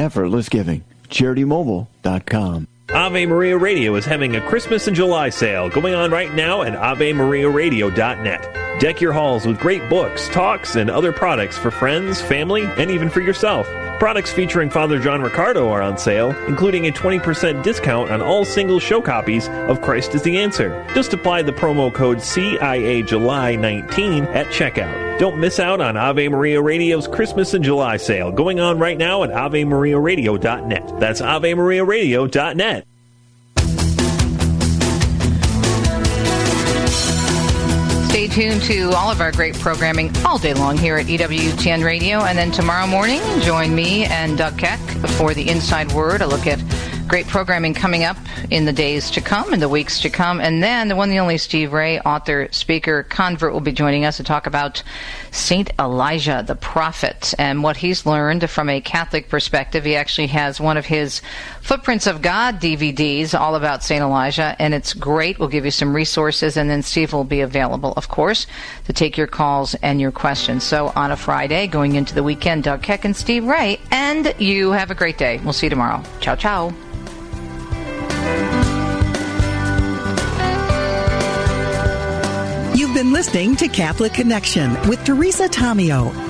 effortless giving. CharityMobile.com. Ave Maria Radio is having a Christmas in July sale going on right now at AveMariaRadio.net. Deck your halls with great books, talks, and other products for friends, family, and even for yourself. Products featuring Father John Riccardo are on sale, including a 20% discount on all single show copies of Christ is the Answer. Just apply the promo code CIA-July19 at checkout. Don't miss out on Ave Maria Radio's Christmas in July sale going on right now at AveMariaRadio.net. That's AveMariaRadio.net. Stay tuned to all of our great programming all day long here at EWTN Radio. And then tomorrow morning, join me and Doug Keck for the Inside Word, a look at great programming coming up in the days to come, in the weeks to come. And then the one, the only Steve Ray, author, speaker, convert, will be joining us to talk about Saint Elijah, the prophet, and what he's learned from a Catholic perspective. He actually has one of his Footprints of God DVDs all about Saint Elijah, and it's great. We'll give you some resources, and then Steve will be available, of course, to take your calls and your questions. So on a Friday, going into the weekend, Doug Keck and Steve Ray, and you have a great day. We'll see you tomorrow. Ciao, ciao. You've been listening to Catholic Connection with Teresa Tomeo.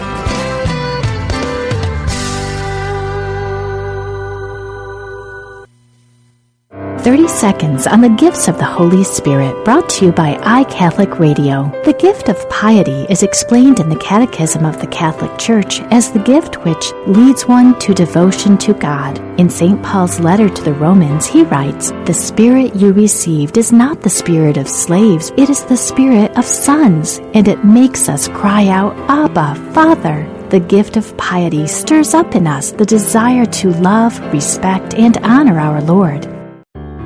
30 seconds on the gifts of the Holy Spirit, brought to you by iCatholic Radio. The gift of piety is explained in the Catechism of the Catholic Church as the gift which leads one to devotion to God. In St. Paul's letter to the Romans, he writes, The Spirit you received is not the spirit of slaves, it is the spirit of sons, and it makes us cry out, Abba, Father. The gift of piety stirs up in us the desire to love, respect, and honor our Lord.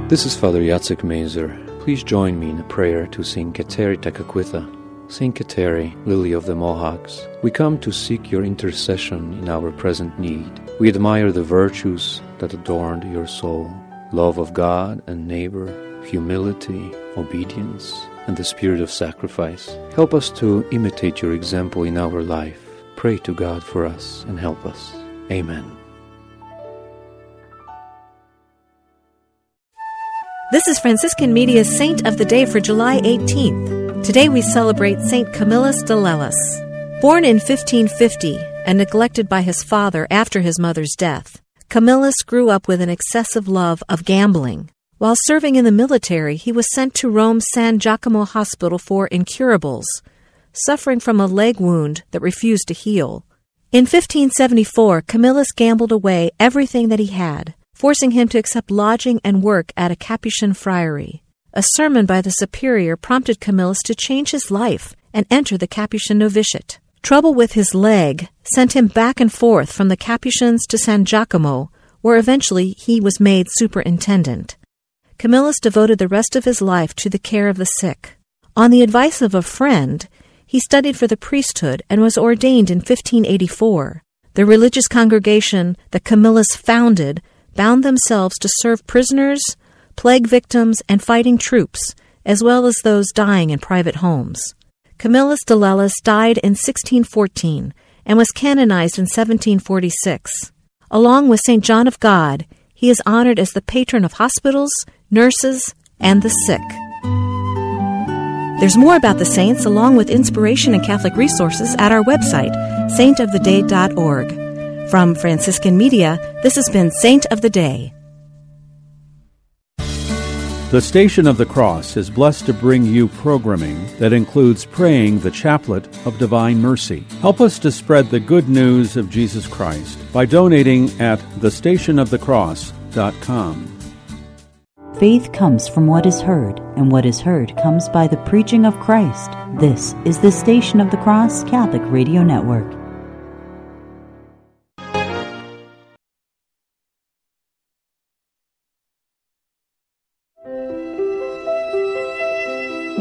This is Father Jacek Mazer. Please join me in a prayer to Saint Kateri Tekakwitha. Saint Kateri, Lily of the Mohawks, we come to seek your intercession in our present need. We admire the virtues that adorned your soul love of God and neighbor, humility, obedience, and the spirit of sacrifice. Help us to imitate your example in our life. Pray to God for us and help us. Amen. This is Franciscan Media's Saint of the Day for July 18th. Today we celebrate Saint Camillus de Lellis. Born in 1550 and neglected by his father after his mother's death, Camillus grew up with an excessive love of gambling. While serving in the military, he was sent to Rome's San Giacomo Hospital for incurables, suffering from a leg wound that refused to heal. In 1574, Camillus gambled away everything that he had forcing him to accept lodging and work at a Capuchin friary. A sermon by the superior prompted Camillus to change his life and enter the Capuchin novitiate. Trouble with his leg sent him back and forth from the Capuchins to San Giacomo, where eventually he was made superintendent. Camillus devoted the rest of his life to the care of the sick. On the advice of a friend, he studied for the priesthood and was ordained in 1584. The religious congregation that Camillus founded bound themselves to serve prisoners, plague victims, and fighting troops, as well as those dying in private homes. Camillus de Lellis died in 1614 and was canonized in 1746. Along with St. John of God, he is honored as the patron of hospitals, nurses, and the sick. There's more about the saints along with inspiration and Catholic resources at our website, saintoftheday.org. From Franciscan Media, this has been Saint of the Day. The Station of the Cross is blessed to bring you programming that includes praying the Chaplet of Divine Mercy. Help us to spread the good news of Jesus Christ by donating at thestationofthecross.com. Faith comes from what is heard, and what is heard comes by the preaching of Christ. This is the Station of the Cross Catholic Radio Network.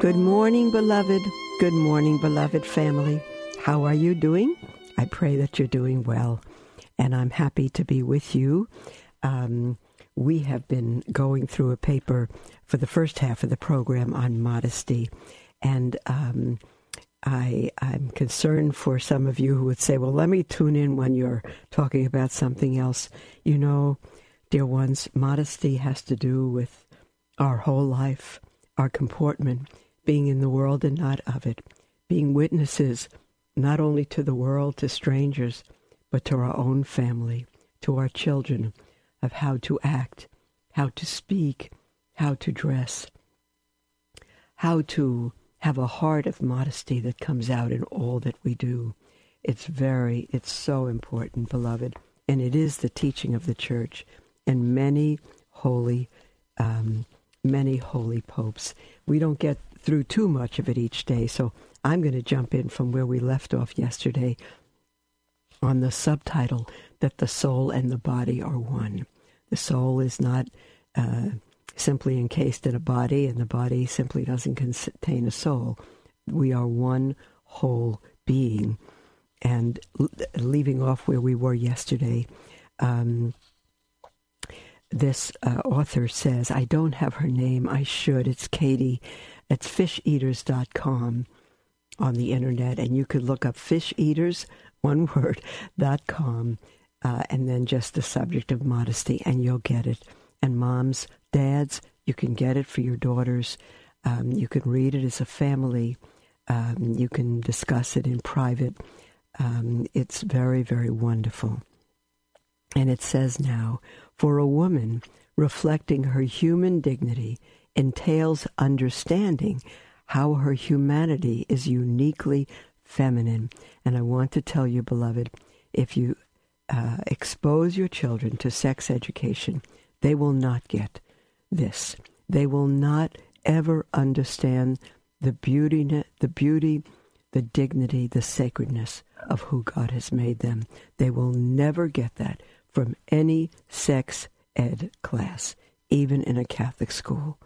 Good morning, beloved. Good morning, beloved family. How are you doing? I pray that you're doing well, and I'm happy to be with you. Um, we have been going through a paper for the first half of the program on modesty, and um, I, I'm concerned for some of you who would say, well, let me tune in when you're talking about something else. You know, dear ones, modesty has to do with our whole life, our comportment being in the world and not of it, being witnesses not only to the world, to strangers, but to our own family, to our children, of how to act, how to speak, how to dress, how to have a heart of modesty that comes out in all that we do. It's very, it's so important, beloved, and it is the teaching of the church and many holy, um, many holy popes. We don't get through too much of it each day. So I'm going to jump in from where we left off yesterday on the subtitle that the soul and the body are one. The soul is not uh, simply encased in a body, and the body simply doesn't contain a soul. We are one whole being. And leaving off where we were yesterday, um, this uh, author says, I don't have her name. I should. It's Katie. It's fisheaters.com on the internet, and you could look up fish eaters, one word, dot com, uh, and then just the subject of modesty, and you'll get it. And moms, dads, you can get it for your daughters. Um, you can read it as a family. Um, you can discuss it in private. Um, it's very, very wonderful. And it says now, for a woman reflecting her human dignity entails understanding how her humanity is uniquely feminine. And I want to tell you, beloved, if you uh, expose your children to sex education, they will not get this. They will not ever understand the beauty, the beauty, the dignity, the sacredness of who God has made them. They will never get that from any sex ed class, even in a Catholic school.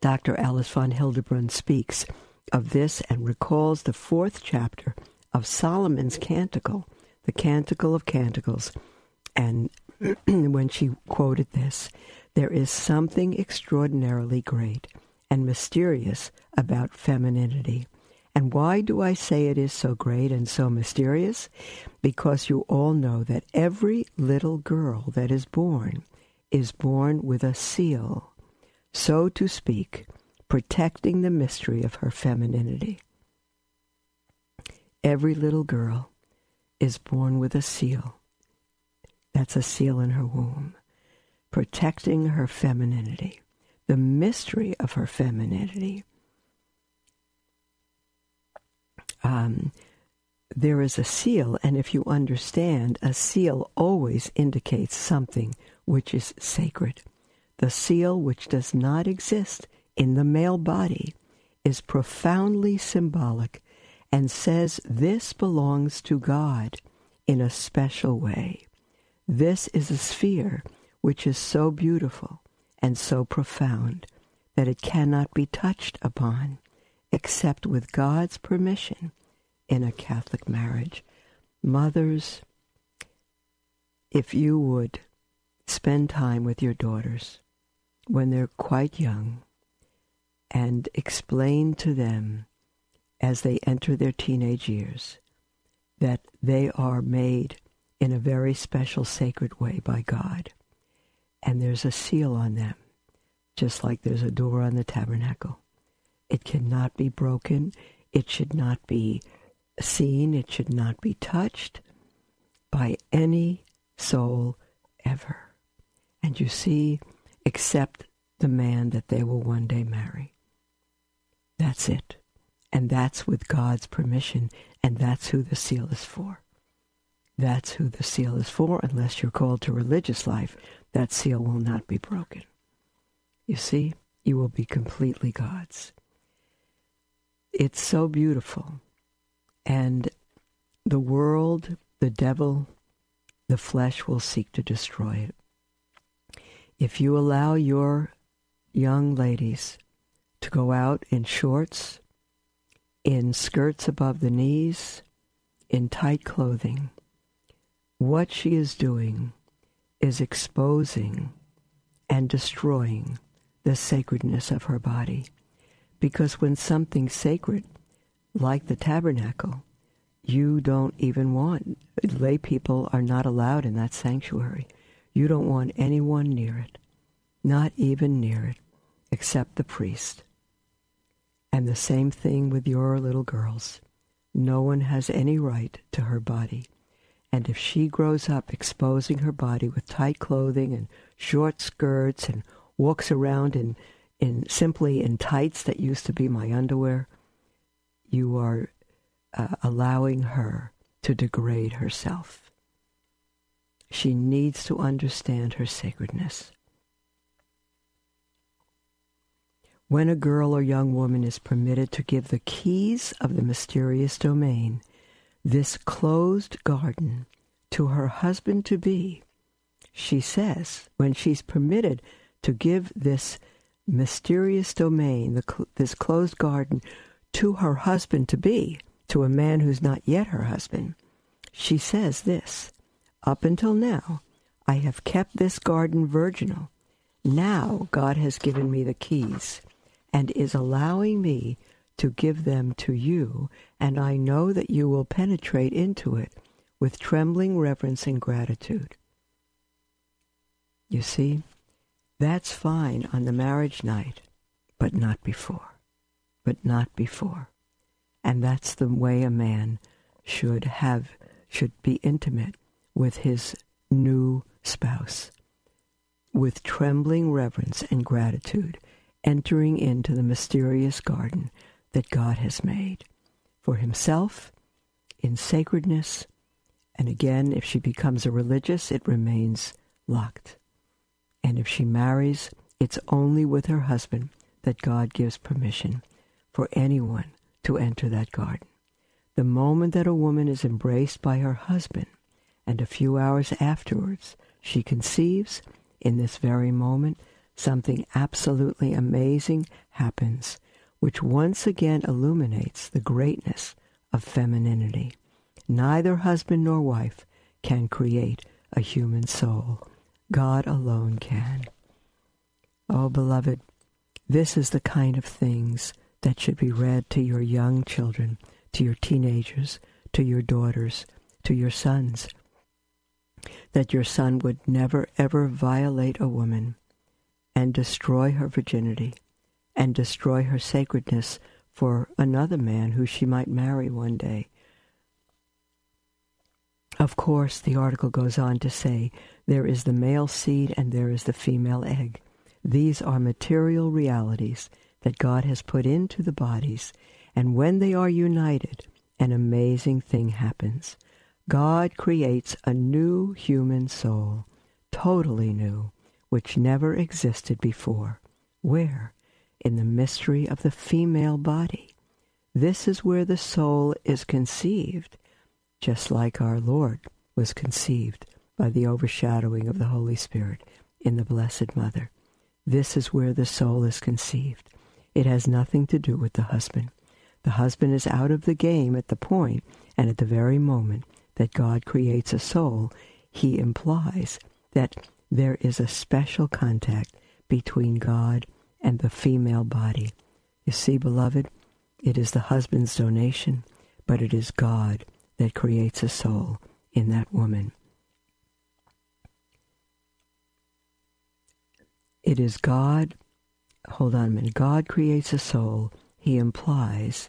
Dr. Alice von Hildebrand speaks of this and recalls the fourth chapter of Solomon's Canticle, the Canticle of Canticles. And when she quoted this, there is something extraordinarily great and mysterious about femininity. And why do I say it is so great and so mysterious? Because you all know that every little girl that is born is born with a seal so to speak, protecting the mystery of her femininity. Every little girl is born with a seal. That's a seal in her womb, protecting her femininity, the mystery of her femininity. Um, there is a seal, and if you understand, a seal always indicates something which is sacred. The seal, which does not exist in the male body, is profoundly symbolic and says this belongs to God in a special way. This is a sphere which is so beautiful and so profound that it cannot be touched upon except with God's permission in a Catholic marriage. Mothers, if you would spend time with your daughters, when they're quite young and explain to them as they enter their teenage years that they are made in a very special, sacred way by God. And there's a seal on them, just like there's a door on the tabernacle. It cannot be broken. It should not be seen. It should not be touched by any soul ever. And you see, except the man that they will one day marry. That's it. And that's with God's permission, and that's who the seal is for. That's who the seal is for, unless you're called to religious life. That seal will not be broken. You see, you will be completely God's. It's so beautiful. And the world, the devil, the flesh will seek to destroy it. If you allow your young ladies to go out in shorts, in skirts above the knees, in tight clothing, what she is doing is exposing and destroying the sacredness of her body. Because when something sacred, like the tabernacle, you don't even want, lay people are not allowed in that sanctuary. You don't want anyone near it, not even near it, except the priest. And the same thing with your little girls. No one has any right to her body. And if she grows up exposing her body with tight clothing and short skirts and walks around in, in simply in tights that used to be my underwear, you are uh, allowing her to degrade herself. She needs to understand her sacredness. When a girl or young woman is permitted to give the keys of the mysterious domain, this closed garden, to her husband to be, she says, when she's permitted to give this mysterious domain, the, this closed garden, to her husband to be, to a man who's not yet her husband, she says this Up until now, I have kept this garden virginal. Now God has given me the keys and is allowing me to give them to you, and I know that you will penetrate into it with trembling reverence and gratitude. You see, that's fine on the marriage night, but not before. But not before. And that's the way a man should have, should be intimate with his new spouse, with trembling reverence and gratitude entering into the mysterious garden that God has made for himself in sacredness. And again, if she becomes a religious, it remains locked. And if she marries, it's only with her husband that God gives permission for anyone to enter that garden. The moment that a woman is embraced by her husband, and a few hours afterwards she conceives, in this very moment, something absolutely amazing happens, which once again illuminates the greatness of femininity. Neither husband nor wife can create a human soul. God alone can. Oh, beloved, this is the kind of things that should be read to your young children, to your teenagers, to your daughters, to your sons. That your son would never ever violate a woman and destroy her virginity and destroy her sacredness for another man who she might marry one day. Of course, the article goes on to say there is the male seed and there is the female egg. These are material realities that God has put into the bodies, and when they are united, an amazing thing happens. God creates a new human soul, totally new, which never existed before. Where? In the mystery of the female body. This is where the soul is conceived, just like our Lord was conceived by the overshadowing of the Holy Spirit in the Blessed Mother. This is where the soul is conceived. It has nothing to do with the husband. The husband is out of the game at the point and at the very moment that God creates a soul, he implies that there is a special contact between God and the female body. You see, beloved, it is the husband's donation, but it is God that creates a soul in that woman. It is God, hold on a minute, God creates a soul, he implies,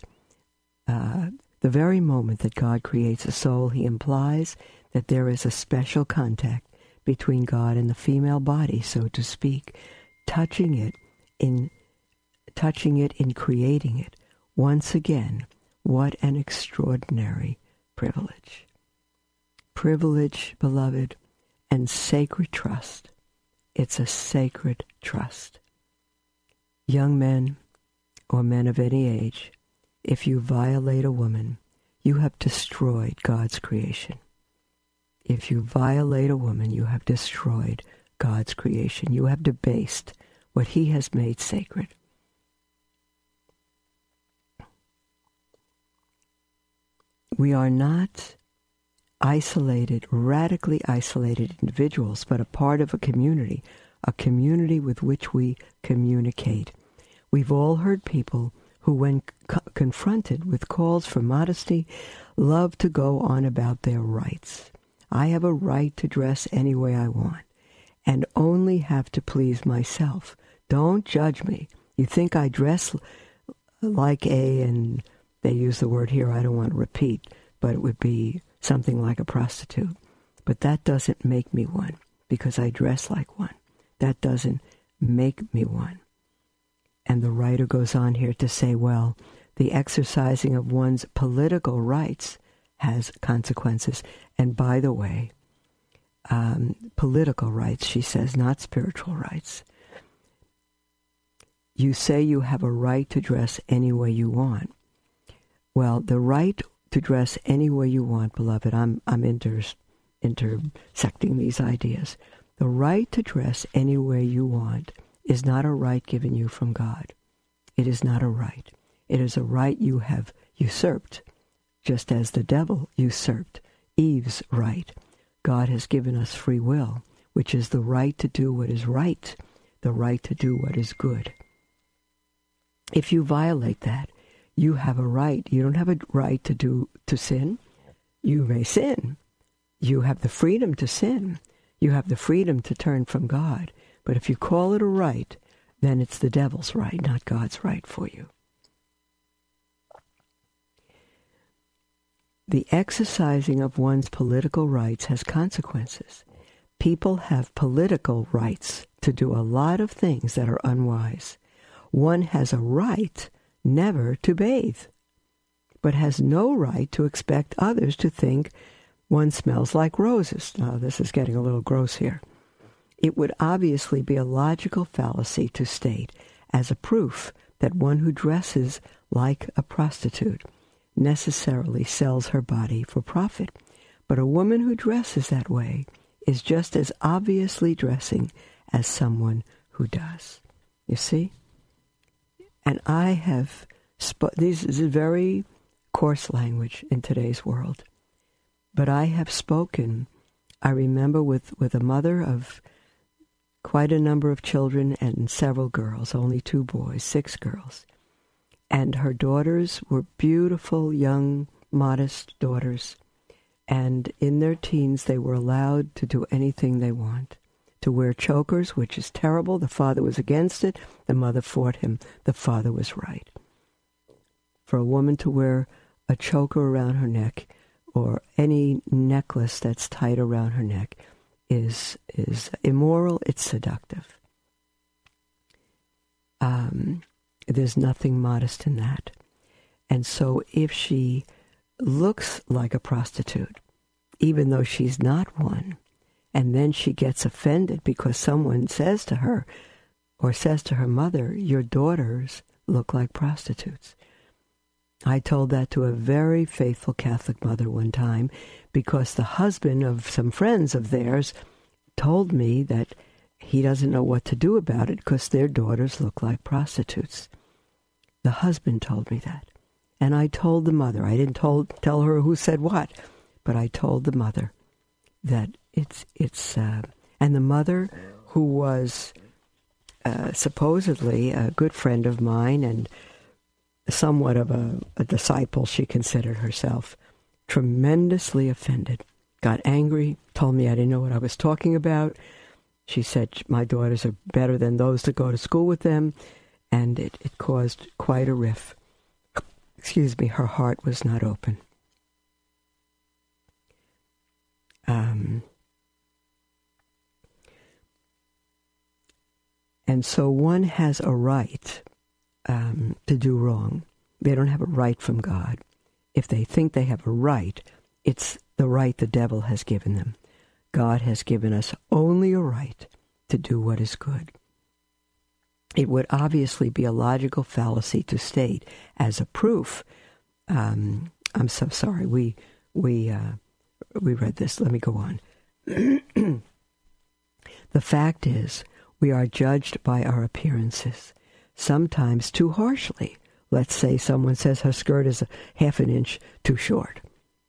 uh, the very moment that God creates a soul, he implies that there is a special contact between God and the female body, so to speak, touching it in touching it in creating it. Once again, what an extraordinary privilege. Privilege, beloved, and sacred trust. It's a sacred trust. Young men or men of any age, if you violate a woman, you have destroyed God's creation. If you violate a woman, you have destroyed God's creation. You have debased what He has made sacred. We are not isolated, radically isolated individuals, but a part of a community, a community with which we communicate. We've all heard people who, when co- confronted with calls for modesty, love to go on about their rights. I have a right to dress any way I want and only have to please myself. Don't judge me. You think I dress like a, and they use the word here, I don't want to repeat, but it would be something like a prostitute. But that doesn't make me one because I dress like one. That doesn't make me one. And the writer goes on here to say, well, the exercising of one's political rights has consequences. And by the way, um, political rights, she says, not spiritual rights. You say you have a right to dress any way you want. Well, the right to dress any way you want, beloved, I'm, I'm inter, intersecting these ideas. The right to dress any way you want is not a right given you from God. It is not a right. It is a right you have usurped, just as the devil usurped Eve's right. God has given us free will, which is the right to do what is right, the right to do what is good. If you violate that, you have a right. You don't have a right to do to sin. You may sin. You have the freedom to sin. You have the freedom to turn from God. But if you call it a right, then it's the devil's right, not God's right for you. The exercising of one's political rights has consequences. People have political rights to do a lot of things that are unwise. One has a right never to bathe, but has no right to expect others to think one smells like roses. Now, this is getting a little gross here. It would obviously be a logical fallacy to state as a proof that one who dresses like a prostitute necessarily sells her body for profit. But a woman who dresses that way is just as obviously dressing as someone who does. You see? And I have, sp- this is very coarse language in today's world, but I have spoken, I remember with, with a mother of quite a number of children and several girls, only two boys, six girls and her daughters were beautiful, young, modest daughters. And in their teens, they were allowed to do anything they want. To wear chokers, which is terrible. The father was against it. The mother fought him. The father was right. For a woman to wear a choker around her neck or any necklace that's tight around her neck is is immoral. It's seductive. Um, there's nothing modest in that. And so if she looks like a prostitute, even though she's not one, and then she gets offended because someone says to her or says to her mother, Your daughters look like prostitutes. I told that to a very faithful Catholic mother one time because the husband of some friends of theirs told me that he doesn't know what to do about it because their daughters look like prostitutes. The husband told me that. And I told the mother, I didn't told, tell her who said what, but I told the mother that it's, it's, uh, and the mother who was uh, supposedly a good friend of mine and somewhat of a, a disciple, she considered herself, tremendously offended, got angry, told me I didn't know what I was talking about. She said, My daughters are better than those that go to school with them and it, it caused quite a riff. Excuse me, her heart was not open. Um, And so one has a right um, to do wrong. They don't have a right from God. If they think they have a right, it's the right the devil has given them. God has given us only a right to do what is good. It would obviously be a logical fallacy to state as a proof. Um, I'm so sorry. We we uh, we read this. Let me go on. the fact is, we are judged by our appearances, sometimes too harshly. Let's say someone says her skirt is a half an inch too short.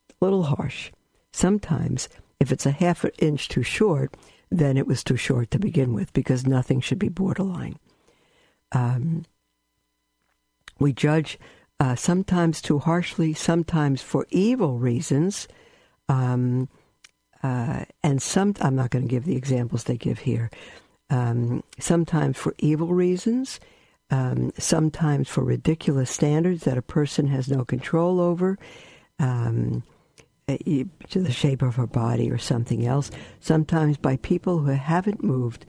A little harsh. Sometimes, if it's a half an inch too short, then it was too short to begin with because nothing should be borderline. Um, we judge uh, sometimes too harshly, sometimes for evil reasons. Um, uh, and some, I'm not going to give the examples they give here. Um, sometimes for evil reasons, um, sometimes for ridiculous standards that a person has no control over. Um, to the shape of her body or something else, sometimes by people who haven't moved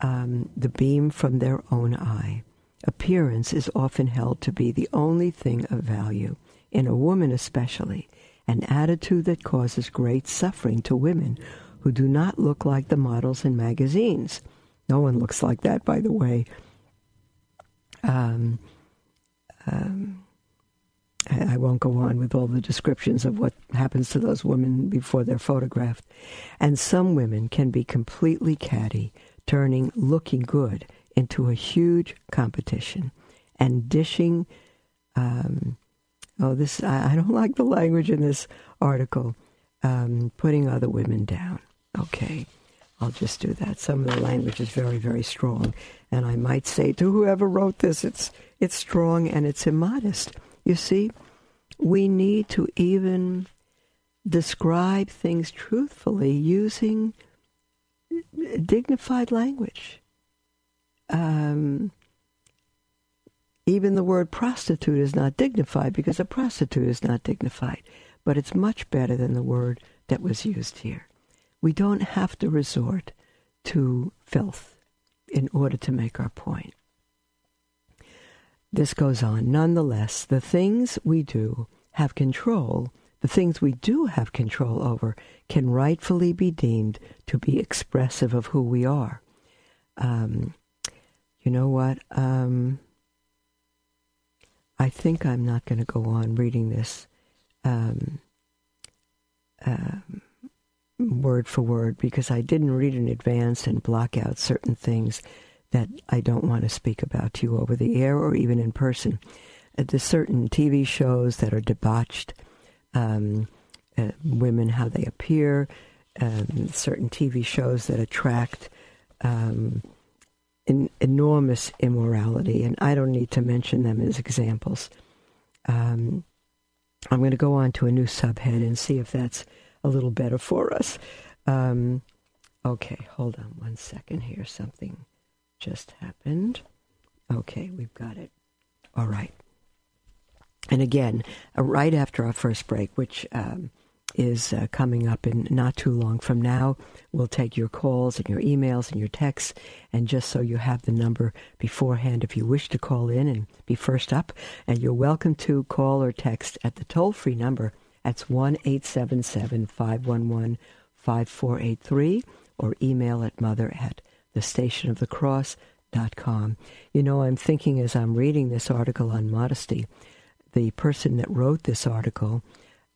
um, the beam from their own eye. Appearance is often held to be the only thing of value, in a woman especially, an attitude that causes great suffering to women who do not look like the models in magazines. No one looks like that, by the way. Um, um, I won't go on with all the descriptions of what happens to those women before they're photographed. And some women can be completely catty, turning looking good into a huge competition and dishing. Um, oh, this I, I, don't like the language in this article. Um, putting other women down. Okay, I'll just do that. Some of the language is very, very strong, and I might say to whoever wrote this, it's it's strong and it's immodest. You see, we need to even describe things truthfully using dignified language. Um, even the word prostitute is not dignified because a prostitute is not dignified, but it's much better than the word that was used here. We don't have to resort to filth in order to make our point. This goes on. Nonetheless, the things we do have control, the things we do have control over, can rightfully be deemed to be expressive of who we are. Um, you know what? Um, I think I'm not going to go on reading this um, uh, word for word because I didn't read in advance and block out certain things that I don't want to speak about to you over the air or even in person. Uh, there's certain TV shows that are debauched, um, uh, women, how they appear, um, certain TV shows that attract um, in, enormous immorality, and I don't need to mention them as examples. Um, I'm going to go on to a new subhead and see if that's a little better for us. Um, okay, hold on one second here. Something just happened. Okay, we've got it. All right. And again, uh, right after our first break, which um, is uh, coming up in not too long from now, we'll take your calls and your emails and your texts. And just so you have the number beforehand, if you wish to call in and be first up, and you're welcome to call or text at the toll free number. That's 1 877 511 5483 or email at mother at thestationofthecross.com. You know, I'm thinking as I'm reading this article on modesty, the person that wrote this article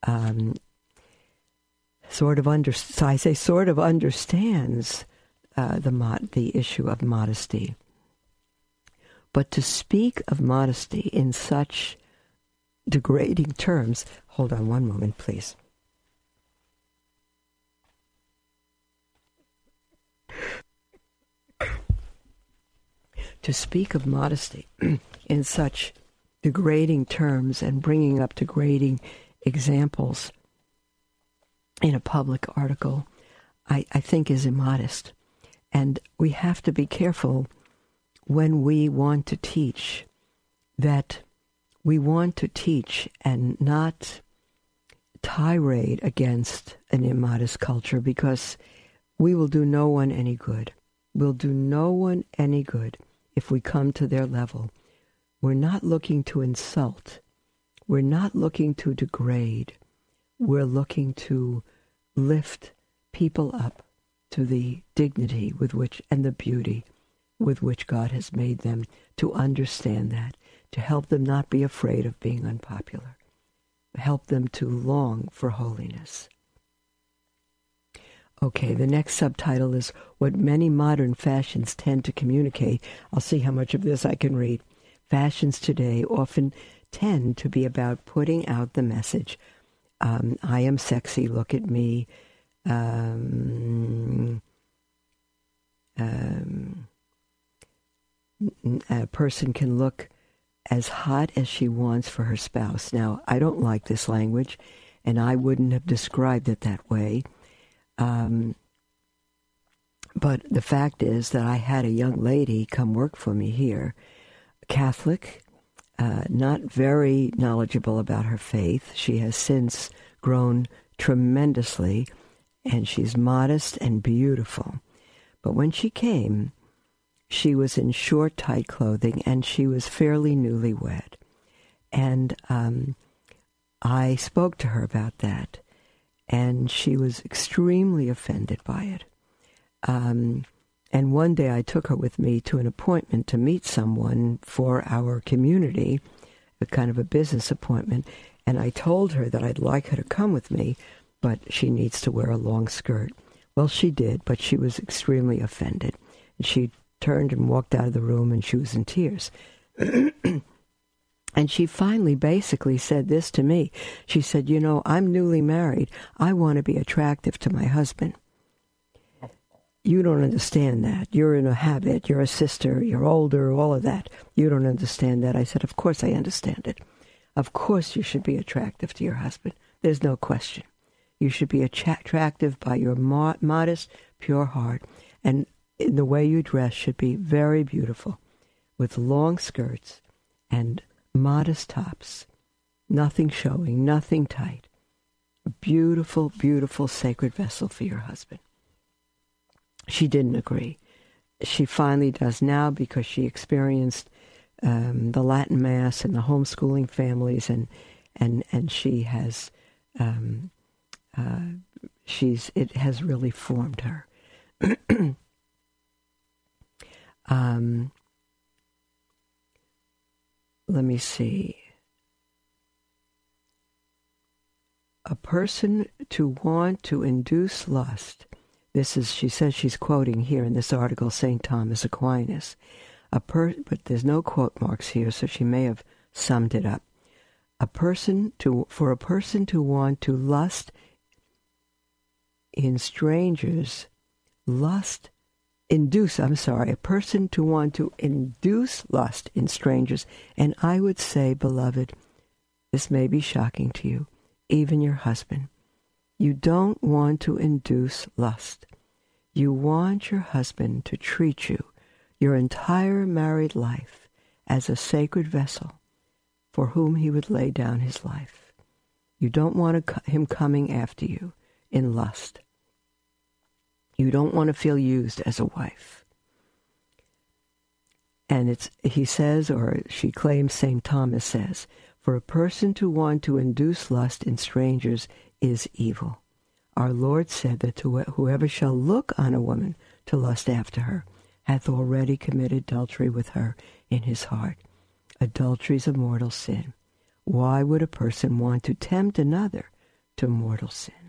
um, sort of under, so I say sort of understands uh, the the issue of modesty. But to speak of modesty in such degrading terms, hold on one moment, please. to speak of modesty in such degrading terms and bringing up degrading examples in a public article, I, I think is immodest. And we have to be careful when we want to teach that we want to teach and not tirade against an immodest culture because we will do no one any good. We'll do no one any good if we come to their level. We're not looking to insult. We're not looking to degrade. We're looking to lift people up to the dignity with which and the beauty with which God has made them, to understand that, to help them not be afraid of being unpopular, help them to long for holiness. Okay, the next subtitle is What Many Modern Fashions Tend to Communicate. I'll see how much of this I can read. Fashions today often tend to be about putting out the message um, I am sexy, look at me. Um, um, a person can look as hot as she wants for her spouse. Now, I don't like this language, and I wouldn't have described it that way. Um, but the fact is that I had a young lady come work for me here, Catholic, uh, not very knowledgeable about her faith. She has since grown tremendously, and she's modest and beautiful. But when she came, she was in short, tight clothing, and she was fairly newlywed. And um, I spoke to her about that, and she was extremely offended by it. Um, and one day I took her with me to an appointment to meet someone for our community, a kind of a business appointment. And I told her that I'd like her to come with me, but she needs to wear a long skirt. Well, she did, but she was extremely offended. And she turned and walked out of the room, and she was in tears. And she finally basically said this to me. She said, You know, I'm newly married. I want to be attractive to my husband. You don't understand that. You're in a habit. You're a sister. You're older, all of that. You don't understand that. I said, Of course I understand it. Of course you should be attractive to your husband. There's no question. You should be attractive by your modest, pure heart. And the way you dress should be very beautiful with long skirts and modest tops, nothing showing, nothing tight. Beautiful, beautiful sacred vessel for your husband. She didn't agree. She finally does now because she experienced um, the Latin Mass and the homeschooling families, and and and she has um, uh, she's it has really formed her. um, let me see. A person to want to induce lust. This is, she says she's quoting here in this article St. Thomas Aquinas. A per, but there's no quote marks here, so she may have summed it up. A person to, for a person to want to lust in strangers, lust induce, I'm sorry, a person to want to induce lust in strangers. And I would say, beloved, this may be shocking to you, even your husband. You don't want to induce lust. You want your husband to treat you, your entire married life, as a sacred vessel for whom he would lay down his life. You don't want him coming after you in lust. You don't want to feel used as a wife. And it's, he says, or she claims, St. Thomas says, for a person to want to induce lust in strangers is evil. Our Lord said that to whoever shall look on a woman to lust after her hath already committed adultery with her in his heart. Adultery is a mortal sin. Why would a person want to tempt another to mortal sin?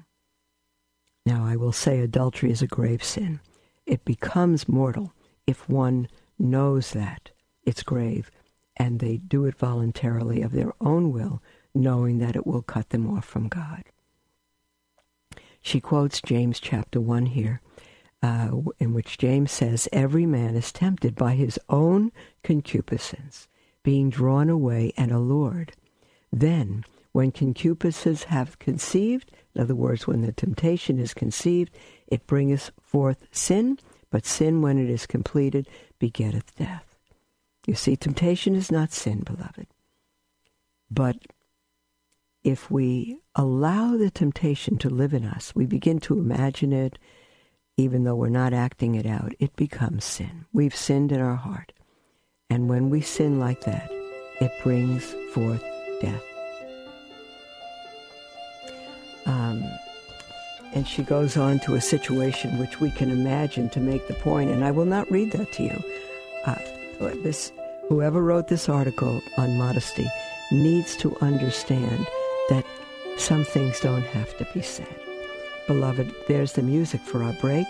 Now, I will say adultery is a grave sin. It becomes mortal if one knows that it's grave and they do it voluntarily of their own will, knowing that it will cut them off from God. She quotes James chapter 1 here, uh, in which James says, Every man is tempted by his own concupiscence, being drawn away and allured. Then, when concupiscences have conceived, in other words, when the temptation is conceived, it bringeth forth sin, but sin, when it is completed, begetteth death. You see, temptation is not sin, beloved. But if we allow the temptation to live in us, we begin to imagine it, even though we're not acting it out, it becomes sin. We've sinned in our heart. And when we sin like that, it brings forth death. And she goes on to a situation which we can imagine to make the point, and I will not read that to you. Uh, this, whoever wrote this article on modesty needs to understand that some things don't have to be said. Beloved, there's the music for our break,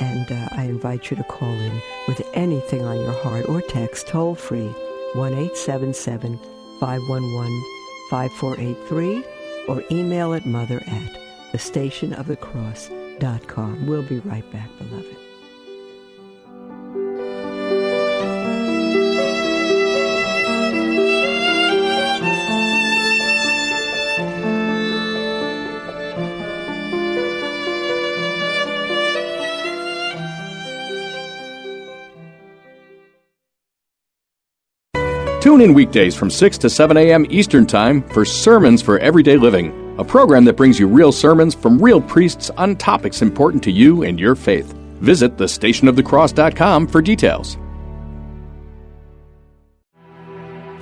and uh, I invite you to call in with anything on your heart or text toll free 1 877 511 5483 or email at mother at the station of We'll be right back, beloved. Tune in weekdays from 6 to 7 a.m. Eastern Time for Sermons for Everyday Living, a program that brings you real sermons from real priests on topics important to you and your faith. Visit thestationofthecross.com for details.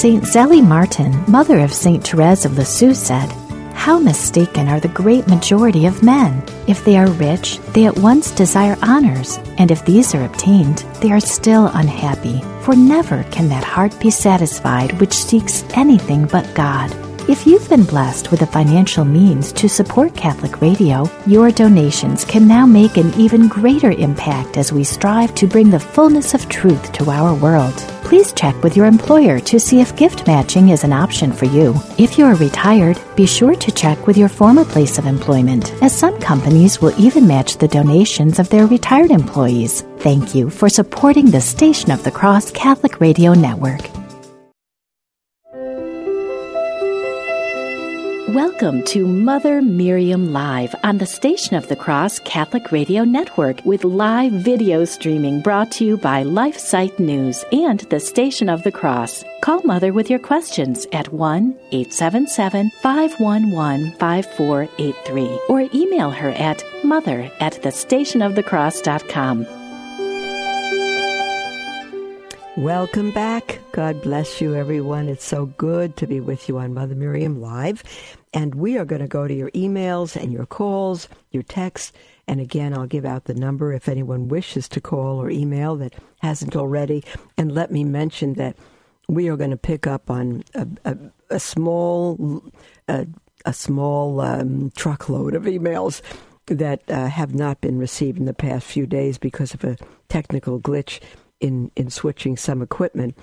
St. Zélie Martin, mother of St. Therese of Lisieux, said, How mistaken are the great majority of men! If they are rich, they at once desire honors, and if these are obtained, they are still unhappy, for never can that heart be satisfied which seeks anything but God. If you've been blessed with the financial means to support Catholic Radio, your donations can now make an even greater impact as we strive to bring the fullness of truth to our world. Please check with your employer to see if gift matching is an option for you. If you are retired, be sure to check with your former place of employment, as some companies will even match the donations of their retired employees. Thank you for supporting the Station of the Cross Catholic Radio Network. Welcome to Mother Miriam Live on the Station of the Cross Catholic Radio Network with live video streaming brought to you by LifeSite News and the Station of the Cross. Call Mother with your questions at 1 877 511 5483 or email her at mother at thestationofthecross.com. Welcome back. God bless you, everyone. It's so good to be with you on Mother Miriam Live. And we are going to go to your emails and your calls, your texts. And again, I'll give out the number if anyone wishes to call or email that hasn't already. And let me mention that we are going to pick up on a, a, a small, a, a small um, truckload of emails that uh, have not been received in the past few days because of a technical glitch in, in switching some equipment.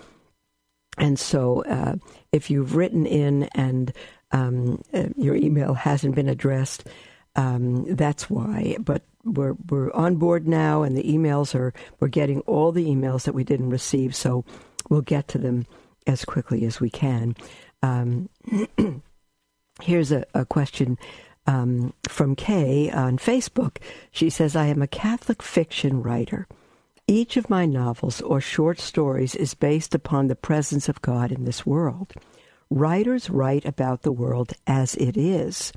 And so, uh, if you've written in and um, uh, your email hasn't been addressed, um, that's why. But we're we're on board now, and the emails are we're getting all the emails that we didn't receive, so we'll get to them as quickly as we can. Um, here's a, a question um, from Kay on Facebook. She says, "I am a Catholic fiction writer." Each of my novels or short stories is based upon the presence of God in this world. Writers write about the world as it is.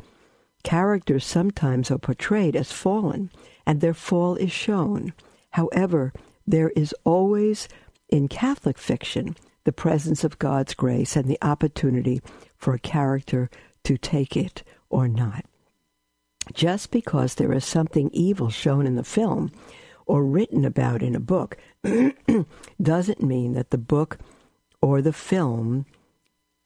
Characters sometimes are portrayed as fallen, and their fall is shown. However, there is always, in Catholic fiction, the presence of God's grace and the opportunity for a character to take it or not. Just because there is something evil shown in the film or written about in a book doesn't mean that the book or the film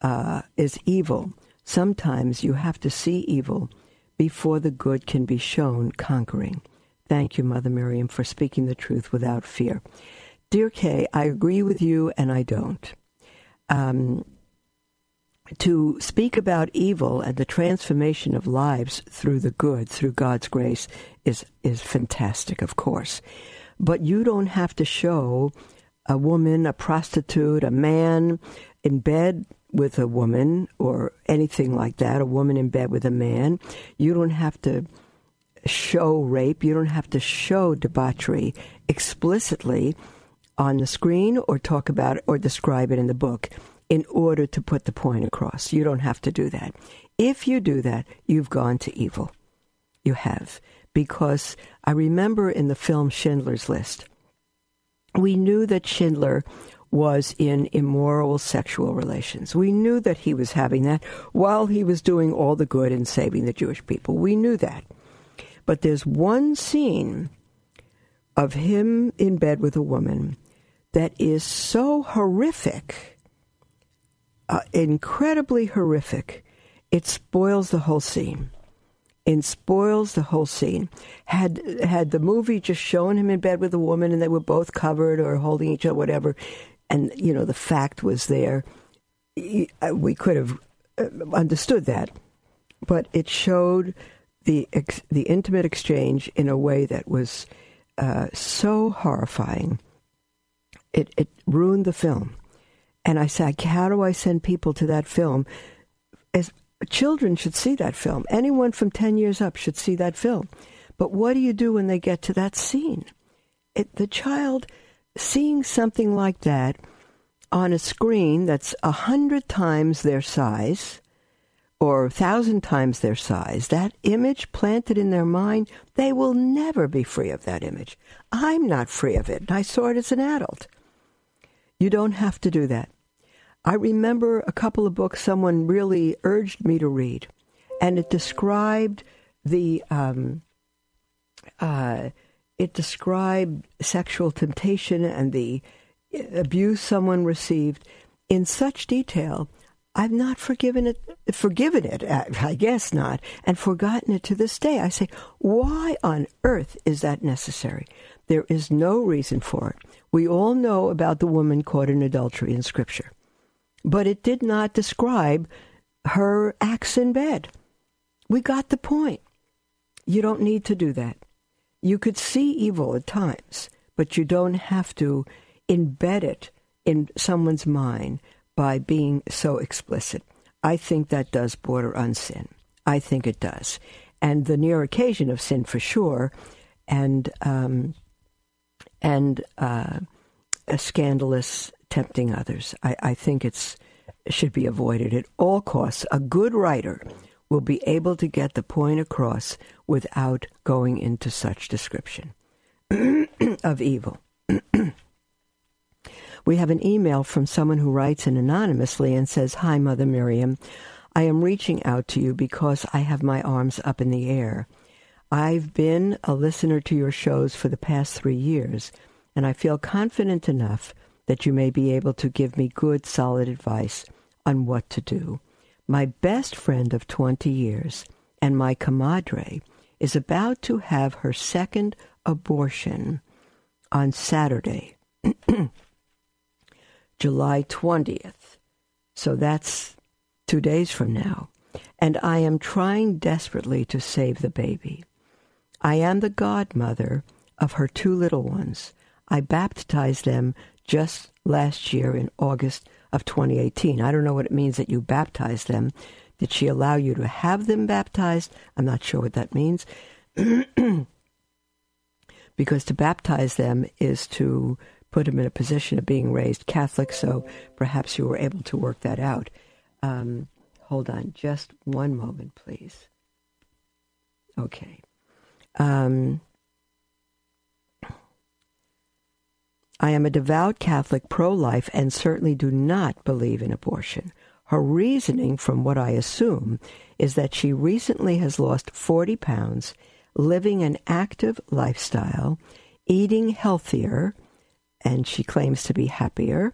uh, is evil. Sometimes you have to see evil before the good can be shown conquering. Thank you, Mother Miriam, for speaking the truth without fear. Dear Kay, I agree with you and I don't. Um, to speak about evil and the transformation of lives through the good, through God's grace, is, is fantastic, of course. But you don't have to show a woman, a prostitute, a man in bed with a woman or anything like that, a woman in bed with a man. You don't have to show rape. You don't have to show debauchery explicitly on the screen or talk about it or describe it in the book in order to put the point across. You don't have to do that. If you do that, you've gone to evil. You have. Because I remember in the film Schindler's List, we knew that Schindler was in immoral sexual relations. We knew that he was having that while he was doing all the good and saving the Jewish people. We knew that. But there's one scene of him in bed with a woman that is so horrific, uh, incredibly horrific, it spoils the whole scene. It spoils the whole scene. Had had the movie just shown him in bed with a woman and they were both covered or holding each other, whatever, and you know the fact was there, uh, we could have uh, understood that. But it showed the ex- the intimate exchange in a way that was uh, so horrifying. It it ruined the film, and I said, "How do I send people to that film?" As children should see that film. Anyone from ten years up should see that film. But what do you do when they get to that scene? It, the child seeing something like that on a screen that's a hundred times their size or a thousand times their size, that image planted in their mind, they will never be free of that image. I'm not free of it. I saw it as an adult. You don't have to do that. I remember a couple of books someone really urged me to read, and it described the um, uh, it described sexual temptation and the abuse someone received in such detail. I've not forgiven it, forgiven it, I guess not, and forgotten it to this day. I say, why on earth is that necessary? There is no reason for it. We all know about the woman caught in adultery in Scripture, but it did not describe her acts in bed. We got the point. You don't need to do that. You could see evil at times, but you don't have to embed it in someone's mind by being so explicit. I think that does border on sin. I think it does. And the near occasion of sin for sure, and um, and uh, a scandalous tempting others. I, I think it's should be avoided at all costs. A good writer will be able to get the point across without going into such description of evil. we have an email from someone who writes in anonymously and says, Hi, Mother Miriam. I am reaching out to you because I have my arms up in the air. I've been a listener to your shows for the past three years, and I feel confident enough that you may be able to give me good, solid advice on what to do. My best friend of 20 years and my comadre is about to have her second abortion on Saturday, July 20th. So that's two days from now. And I am trying desperately to save the baby. I am the godmother of her two little ones. I baptized them just last year in August of 2018. I don't know what it means that you baptized them. Did she allow you to have them baptized? I'm not sure what that means. because to baptize them is to put them in a position of being raised Catholic, so perhaps you were able to work that out. Um, hold on just one moment, please. Okay. Um, I am a devout Catholic pro life and certainly do not believe in abortion. Her reasoning, from what I assume, is that she recently has lost 40 pounds, living an active lifestyle, eating healthier, and she claims to be happier,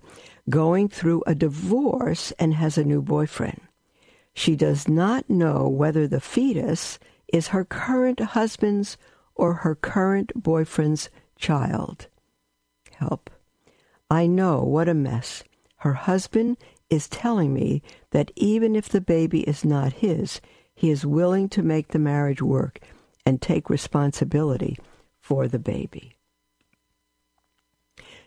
going through a divorce and has a new boyfriend. She does not know whether the fetus is her current husband's or her current boyfriend's child. Help. I know what a mess. Her husband is telling me that even if the baby is not his, he is willing to make the marriage work and take responsibility for the baby.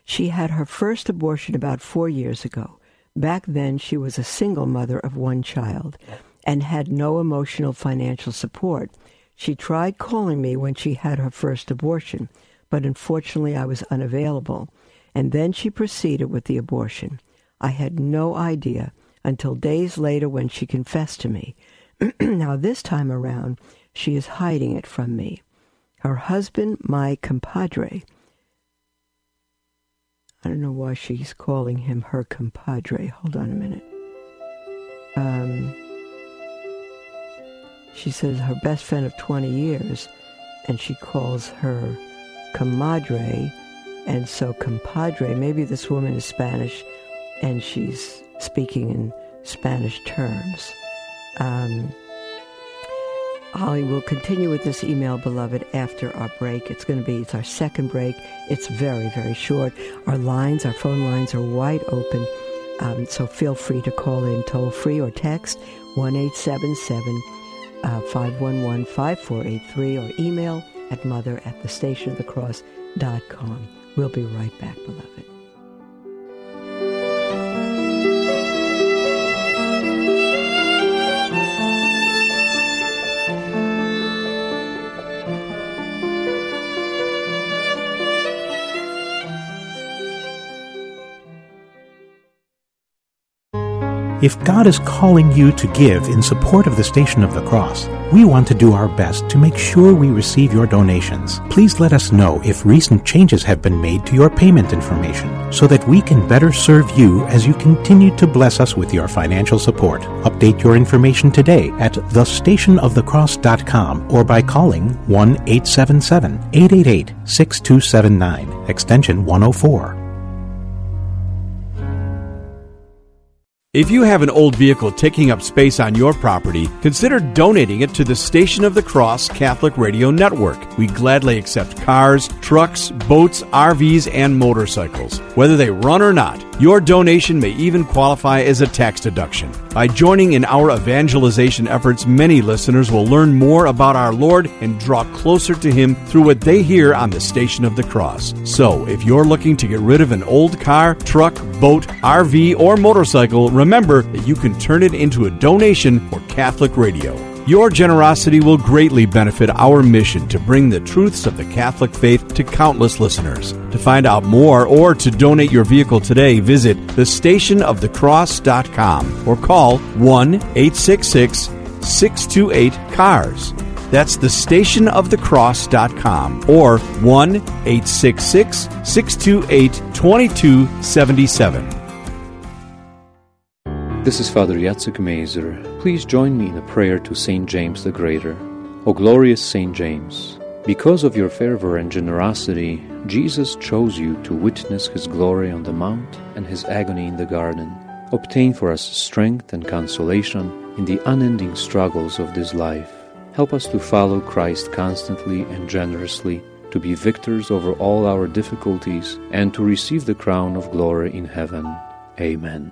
She had her first abortion about four years ago. Back then, she was a single mother of one child and had no emotional financial support. She tried calling me when she had her first abortion, but unfortunately I was unavailable. And then she proceeded with the abortion. I had no idea until days later when she confessed to me. now, this time around, she is hiding it from me. Her husband, my compadre, I don't know why she's calling him her compadre. Hold on a minute. Um, she says her best friend of 20 years, and she calls her comadre. And so, compadre, maybe this woman is Spanish and she's speaking in Spanish terms. Um, Holly will continue with this email, beloved, after our break. It's going to be, it's our second break. It's very, very short. Our lines, our phone lines are wide open. Um, so feel free to call in toll free or text 1 877 511 5483 or email at mother at the station of the cross.com. We'll be right back, beloved. If God is calling you to give in support of the Station of the Cross, we want to do our best to make sure we receive your donations. Please let us know if recent changes have been made to your payment information so that we can better serve you as you continue to bless us with your financial support. Update your information today at thestationofthecross.com or by calling 1 877 888 6279, extension 104. If you have an old vehicle taking up space on your property, consider donating it to the Station of the Cross Catholic Radio Network. We gladly accept cars, trucks, boats, RVs, and motorcycles. Whether they run or not, your donation may even qualify as a tax deduction. By joining in our evangelization efforts, many listeners will learn more about our Lord and draw closer to Him through what they hear on the Station of the Cross. So, if you're looking to get rid of an old car, truck, boat, RV, or motorcycle, remember that you can turn it into a donation for Catholic Radio. Your generosity will greatly benefit our mission to bring the truths of the Catholic faith to countless listeners. To find out more or to donate your vehicle today, visit thestationofthecross.com or call 1 866 628 CARS. That's thestationofthecross.com or 1 866 628 2277. This is Father Yatsuk Mazer. Please join me in a prayer to Saint James the Greater. O glorious Saint James, because of your fervor and generosity, Jesus chose you to witness his glory on the mount and his agony in the garden. Obtain for us strength and consolation in the unending struggles of this life. Help us to follow Christ constantly and generously, to be victors over all our difficulties, and to receive the crown of glory in heaven. Amen.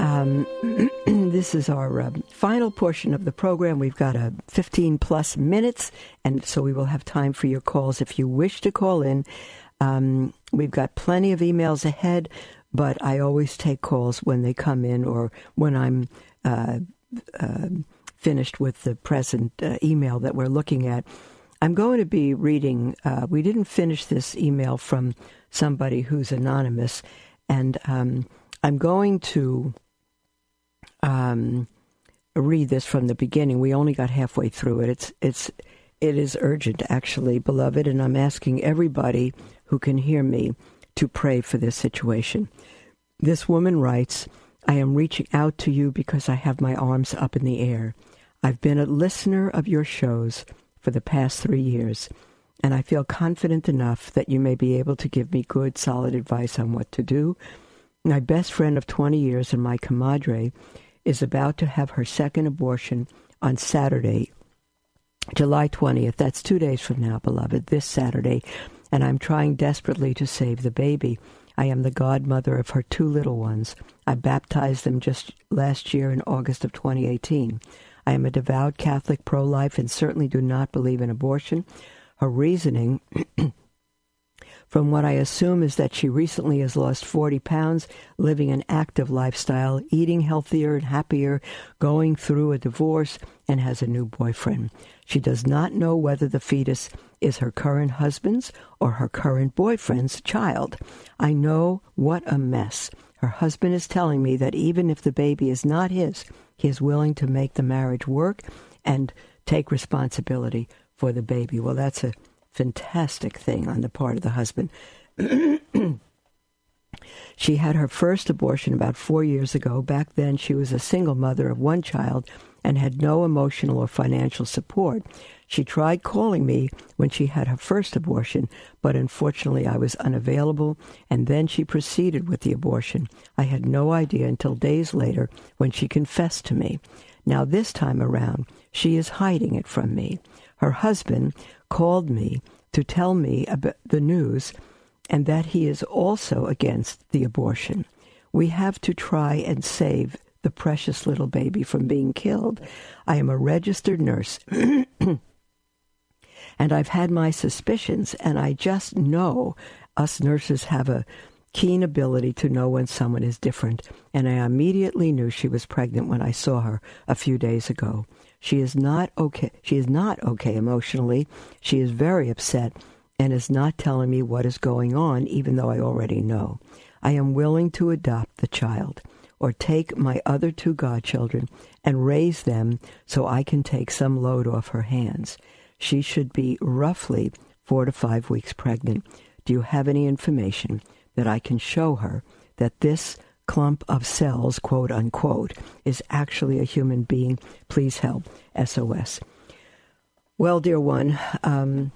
Um, this is our uh, final portion of the program. We've got a 15 plus minutes, and so we will have time for your calls if you wish to call in. Um, we've got plenty of emails ahead, but I always take calls when they come in or when I'm uh, uh, finished with the present uh, email that we're looking at. I'm going to be reading. Uh, we didn't finish this email from somebody who's anonymous, and um, I'm going to um, read this from the beginning. We only got halfway through it. It's it's it is urgent, actually, beloved, and I'm asking everybody who can hear me to pray for this situation. This woman writes, I am reaching out to you because I have my arms up in the air. I've been a listener of your shows for the past three years, and I feel confident enough that you may be able to give me good, solid advice on what to do. My best friend of 20 years and my comadre is about to have her second abortion on Saturday, July 20th. That's two days from now, beloved, this Saturday. And I'm trying desperately to save the baby. I am the godmother of her two little ones. I baptized them just last year in August of 2018. I am a devout Catholic pro life and certainly do not believe in abortion. Her reasoning from what I assume is that she recently has lost 40 pounds, living an active lifestyle, eating healthier and happier, going through a divorce, and has a new boyfriend. She does not know whether the fetus is her current husband's or her current boyfriend's child. I know what a mess. Her husband is telling me that even if the baby is not his, he is willing to make the marriage work and take responsibility for the baby. Well, that's a fantastic thing on the part of the husband. she had her first abortion about four years ago. Back then, she was a single mother of one child and had no emotional or financial support. She tried calling me when she had her first abortion, but unfortunately I was unavailable, and then she proceeded with the abortion. I had no idea until days later when she confessed to me. Now, this time around, she is hiding it from me. Her husband, called me to tell me about the news and that he is also against the abortion. We have to try and save the precious little baby from being killed. I am a registered nurse. and I've had my suspicions, and I just know us nurses have a keen ability to know when someone is different, and I immediately knew she was pregnant when I saw her a few days ago. She is not okay. She is not okay emotionally. She is very upset and is not telling me what is going on, even though I already know. I am willing to adopt the child or take my other two godchildren and raise them so I can take some load off her hands. She should be roughly four to five weeks pregnant. Do you have any information that I can show her that this clump of cells, quote unquote, is actually a human being. Please help. SOS. Well, dear one, um,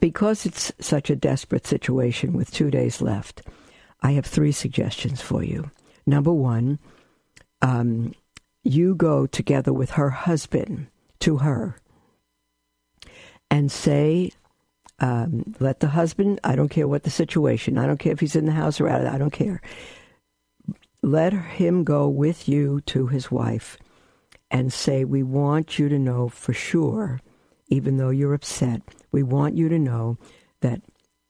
because it's such a desperate situation with two days left, I have three suggestions for you. Number one, um, you go together with her husband to her and say, um, let the husband, I don't care what the situation, I don't care if he's in the house or out, of it, I don't care let him go with you to his wife and say, We want you to know for sure, even though you're upset, we want you to know that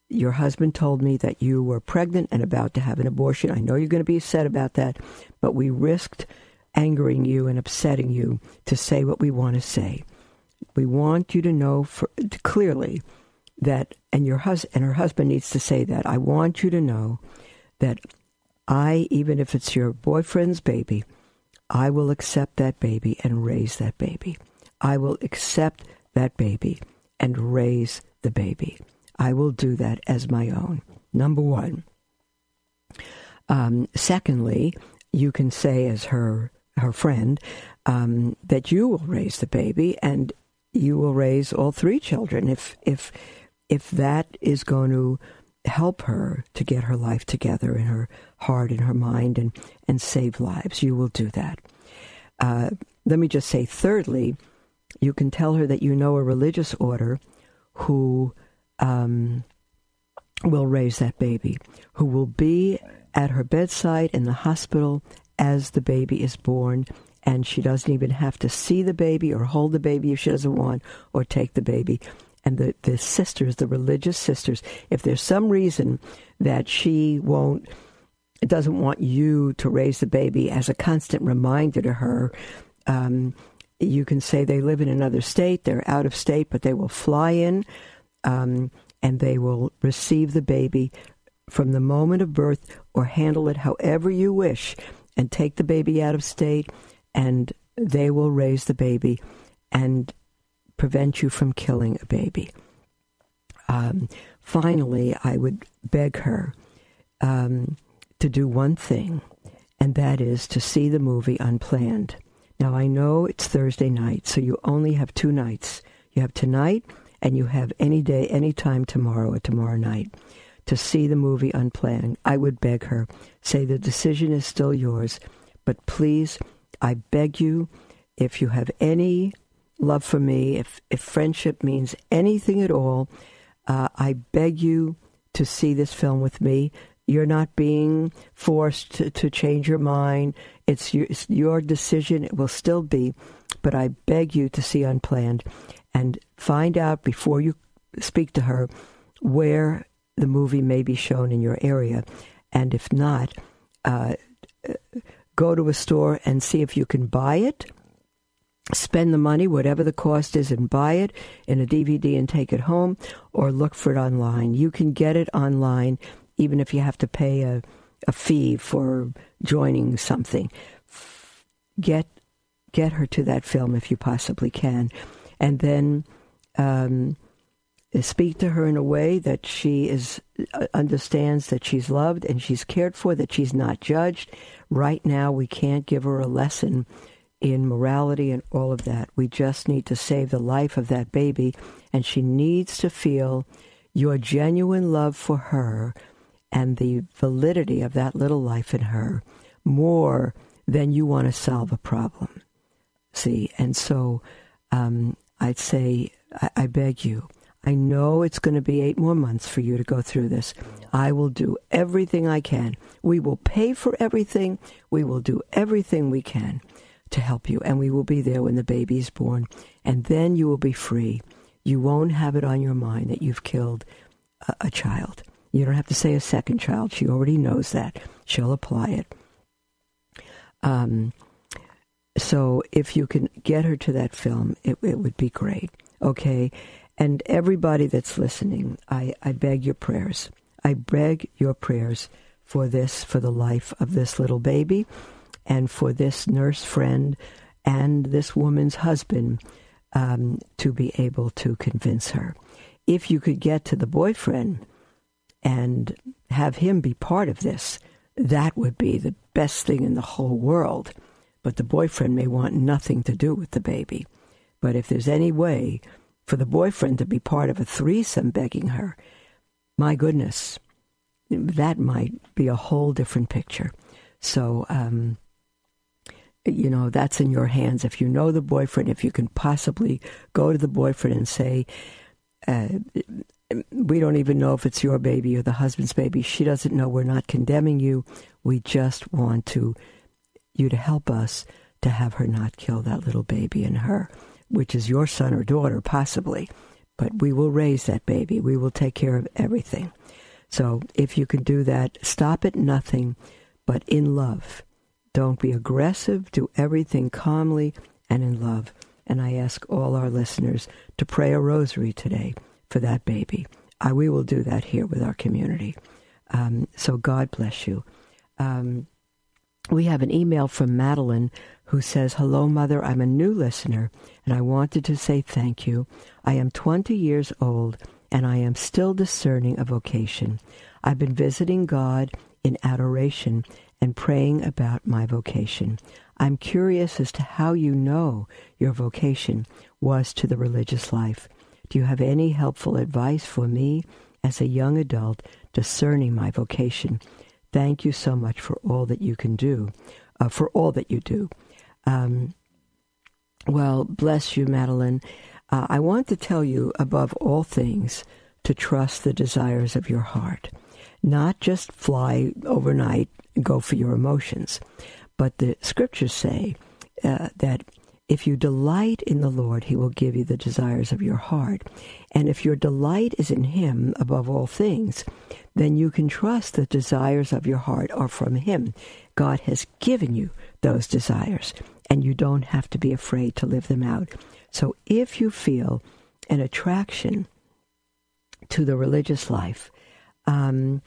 your husband told me that you were pregnant and about to have an abortion. I know you're going to be upset about that, but we risked angering you and upsetting you to say what we want to say. We want you to know for, clearly that, and your hus- and her husband needs to say that. I want you to know that I, even if it's your boyfriend's baby, I will accept that baby and raise that baby. I will accept that baby and raise the baby. I will do that as my own. Number one. Um, secondly, you can say as her her friend um, that you will raise the baby and you will raise all three children if if if that is going to help her to get her life together in her heart and her mind and, and save lives. You will do that. Uh, let me just say, thirdly, you can tell her that you know a religious order who um, will raise that baby, who will be at her bedside in the hospital as the baby is born, and she doesn't even have to see the baby or hold the baby if she doesn't want, or take the baby and the, the sisters, the religious sisters, if there's some reason that she won't, doesn't want you to raise the baby as a constant reminder to her, um, you can say they live in another state, they're out of state, but they will fly in um, and they will receive the baby from the moment of birth or handle it however you wish and take the baby out of state and they will raise the baby. And prevent you from killing a baby. Um, finally, I would beg her um, to do one thing, and that is to see the movie Unplanned. Now, I know it's Thursday night, so you only have two nights. You have tonight, and you have any day, any time tomorrow or tomorrow night to see the movie Unplanned. I would beg her, say the decision is still yours, but please, I beg you, if you have any love for me, if, if friendship means anything at all, uh, I beg you to see this film with me. You're not being forced to, to change your mind. It's your, it's your decision. It will still be. But I beg you to see Unplanned and find out before you speak to her where the movie may be shown in your area. And if not, uh, go to a store and see if you can buy it. Spend the money, whatever the cost is, and buy it in a DVD and take it home, or look for it online. You can get it online, even if you have to pay a, a fee for joining something. Get get her to that film if you possibly can, and then um, speak to her in a way that she is uh, understands that she's loved and she's cared for, that she's not judged. Right now, we can't give her a lesson in morality and all of that. We just need to save the life of that baby, and she needs to feel your genuine love for her and the validity of that little life in her more than you want to solve a problem. See, and so um, I'd say, I, I beg you I know it's going to be eight more months for you to go through this. I will do everything I can. We will pay for everything. We will do everything we can to help you, and we will be there when the baby is born. And then you will be free. You won't have it on your mind that you've killed a, a child. You don't have to say a second child. She already knows that. She'll apply it. Um, so if you can get her to that film, it, it would be great. Okay. And everybody that's listening, I, I beg your prayers. I beg your prayers for this, for the life of this little baby, and for this nurse friend and this woman's husband um, to be able to convince her. If you could get to the boyfriend and have him be part of this, that would be the best thing in the whole world. But the boyfriend may want nothing to do with the baby. But if there's any way for the boyfriend to be part of a threesome begging her, my goodness, that might be a whole different picture. So, um, you know, that's in your hands. If you know the boyfriend, if you can possibly go to the boyfriend and say, uh, we don't even know if it's your baby or the husband's baby. She doesn't know. We're not condemning you. We just want to you to help us to have her not kill that little baby in her which is your son or daughter, possibly. But we will raise that baby. We will take care of everything. So if you can do that, stop at nothing, but in love. Don't be aggressive. Do everything calmly and in love. And I ask all our listeners to pray a rosary today for that baby. I, we will do that here with our community. Um, so God bless you. Um, we have an email from Madeline who says, Hello, Mother. I'm a new listener and I wanted to say thank you. I am 20 years old and I am still discerning a vocation. I've been visiting God in adoration and praying about my vocation. I'm curious as to how you know your vocation was to the religious life. Do you have any helpful advice for me as a young adult discerning my vocation? Thank you so much for all that you can do, uh, for all that you do. Um, well, bless you, Madeline. Uh, I want to tell you, above all things, to trust the desires of your heart. Not just fly overnight go for your emotions. But the scriptures say uh, that if you delight in the Lord, he will give you the desires of your heart. And if your delight is in him above all things, then you can trust the desires of your heart are from him. God has given you those desires. and you don't have to be afraid to live them out. So if you feel an attraction to the religious life, um,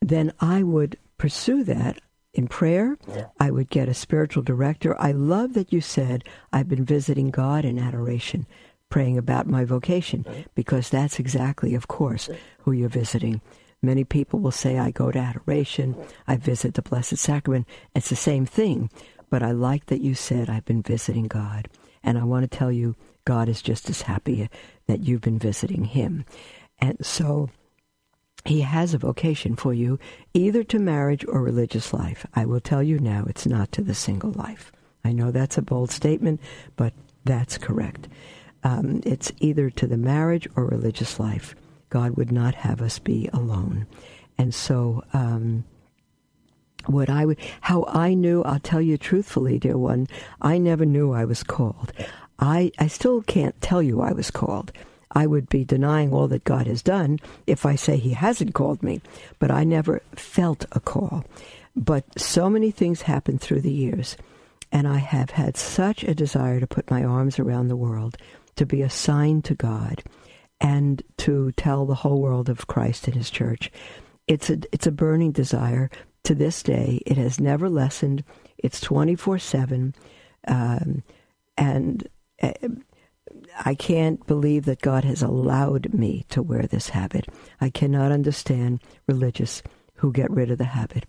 then I would pursue that in prayer. Yeah. I would get a spiritual director. I love that you said I've been visiting God in adoration, praying about my vocation, because that's exactly, of course, who you're visiting. Many people will say, I go to adoration, I visit the Blessed Sacrament. It's the same thing, but I like that you said, I've been visiting God. And I want to tell you, God is just as happy that you've been visiting Him. And so He has a vocation for you, either to marriage or religious life. I will tell you now, it's not to the single life. I know that's a bold statement, but that's correct. Um, it's either to the marriage or religious life. God would not have us be alone. And so, um, what I would, how I knew, I'll tell you truthfully, dear one, I never knew I was called. I, I still can't tell you I was called. I would be denying all that God has done if I say He hasn't called me. But I never felt a call. But so many things happened through the years, and I have had such a desire to put my arms around the world, to be a sign to God and to tell the whole world of Christ and His church. It's a it's a burning desire to this day. It has never lessened. It's twenty four seven, um, and. I can't believe that God has allowed me to wear this habit. I cannot understand religious who get rid of the habit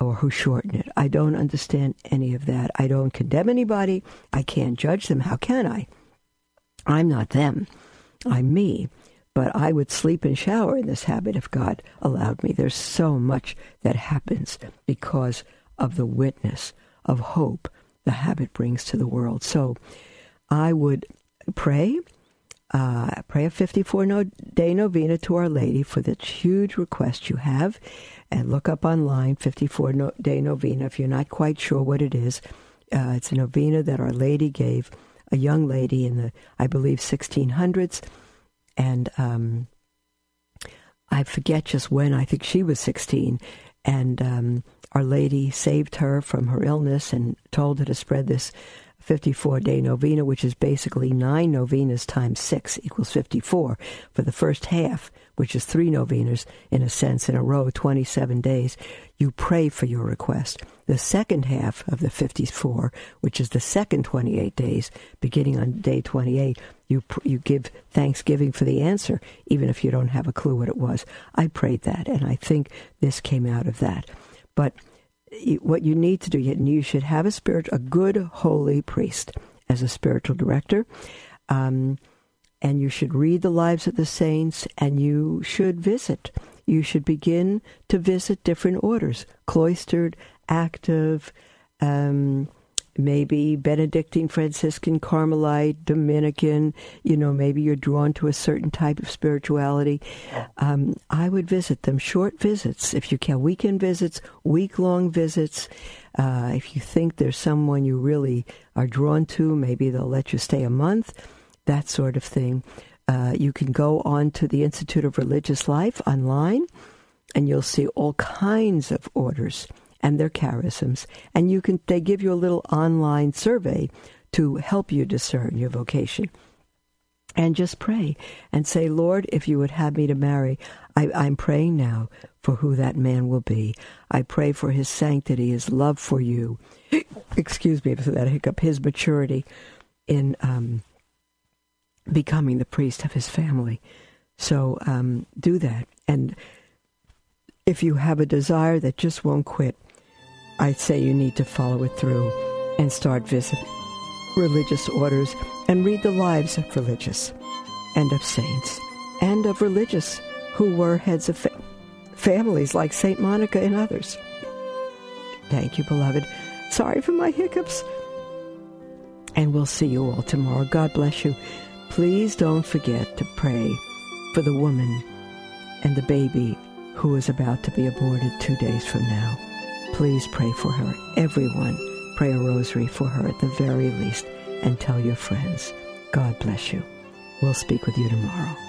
or who shorten it. I don't understand any of that. I don't condemn anybody. I can't judge them. How can I? I'm not them. I'm me. But I would sleep and shower in this habit if God allowed me. There's so much that happens because of the witness of hope the habit brings to the world. So I would pray, uh, pray a 54 no, day novena to Our Lady for this huge request you have, and look up online 54 no, day novena if you're not quite sure what it is. Uh, it's a novena that Our Lady gave a young lady in the, I believe, 1600s. And um, I forget just when, I think she was 16. And um, Our Lady saved her from her illness and told her to spread this 54 day novena, which is basically nine novenas times six equals 54 for the first half, which is three novenas in a sense in a row, 27 days. You pray for your request. The second half of the 54, which is the second 28 days, beginning on day 28, you you give thanksgiving for the answer, even if you don't have a clue what it was. I prayed that, and I think this came out of that. But what you need to do, you should have a spirit, a good holy priest as a spiritual director. Um, and you should read the lives of the saints and you should visit. You should begin to visit different orders, cloistered, active, um, maybe Benedictine, Franciscan, Carmelite, Dominican, you know, maybe you're drawn to a certain type of spirituality. Um, I would visit them, short visits, if you can, weekend visits, week long visits. Uh, if you think there's someone you really are drawn to, maybe they'll let you stay a month, that sort of thing. Uh, you can go on to the Institute of Religious Life online, and you'll see all kinds of orders and their charisms. And you can they give you a little online survey to help you discern your vocation. And just pray and say, Lord, if you would have me to marry, I, I'm praying now for who that man will be. I pray for his sanctity, his love for you. Excuse me for that hiccup, his maturity in um, becoming the priest of his family. So um, do that. And if you have a desire that just won't quit, I'd say you need to follow it through and start visiting religious orders and read the lives of religious and of saints and of religious who were heads of fa- families like St. Monica and others. Thank you, beloved. Sorry for my hiccups. And we'll see you all tomorrow. God bless you. Please don't forget to pray for the woman and the baby who is about to be aborted two days from now. Please pray for her. Everyone, pray a rosary for her at the very least and tell your friends. God bless you. We'll speak with you tomorrow.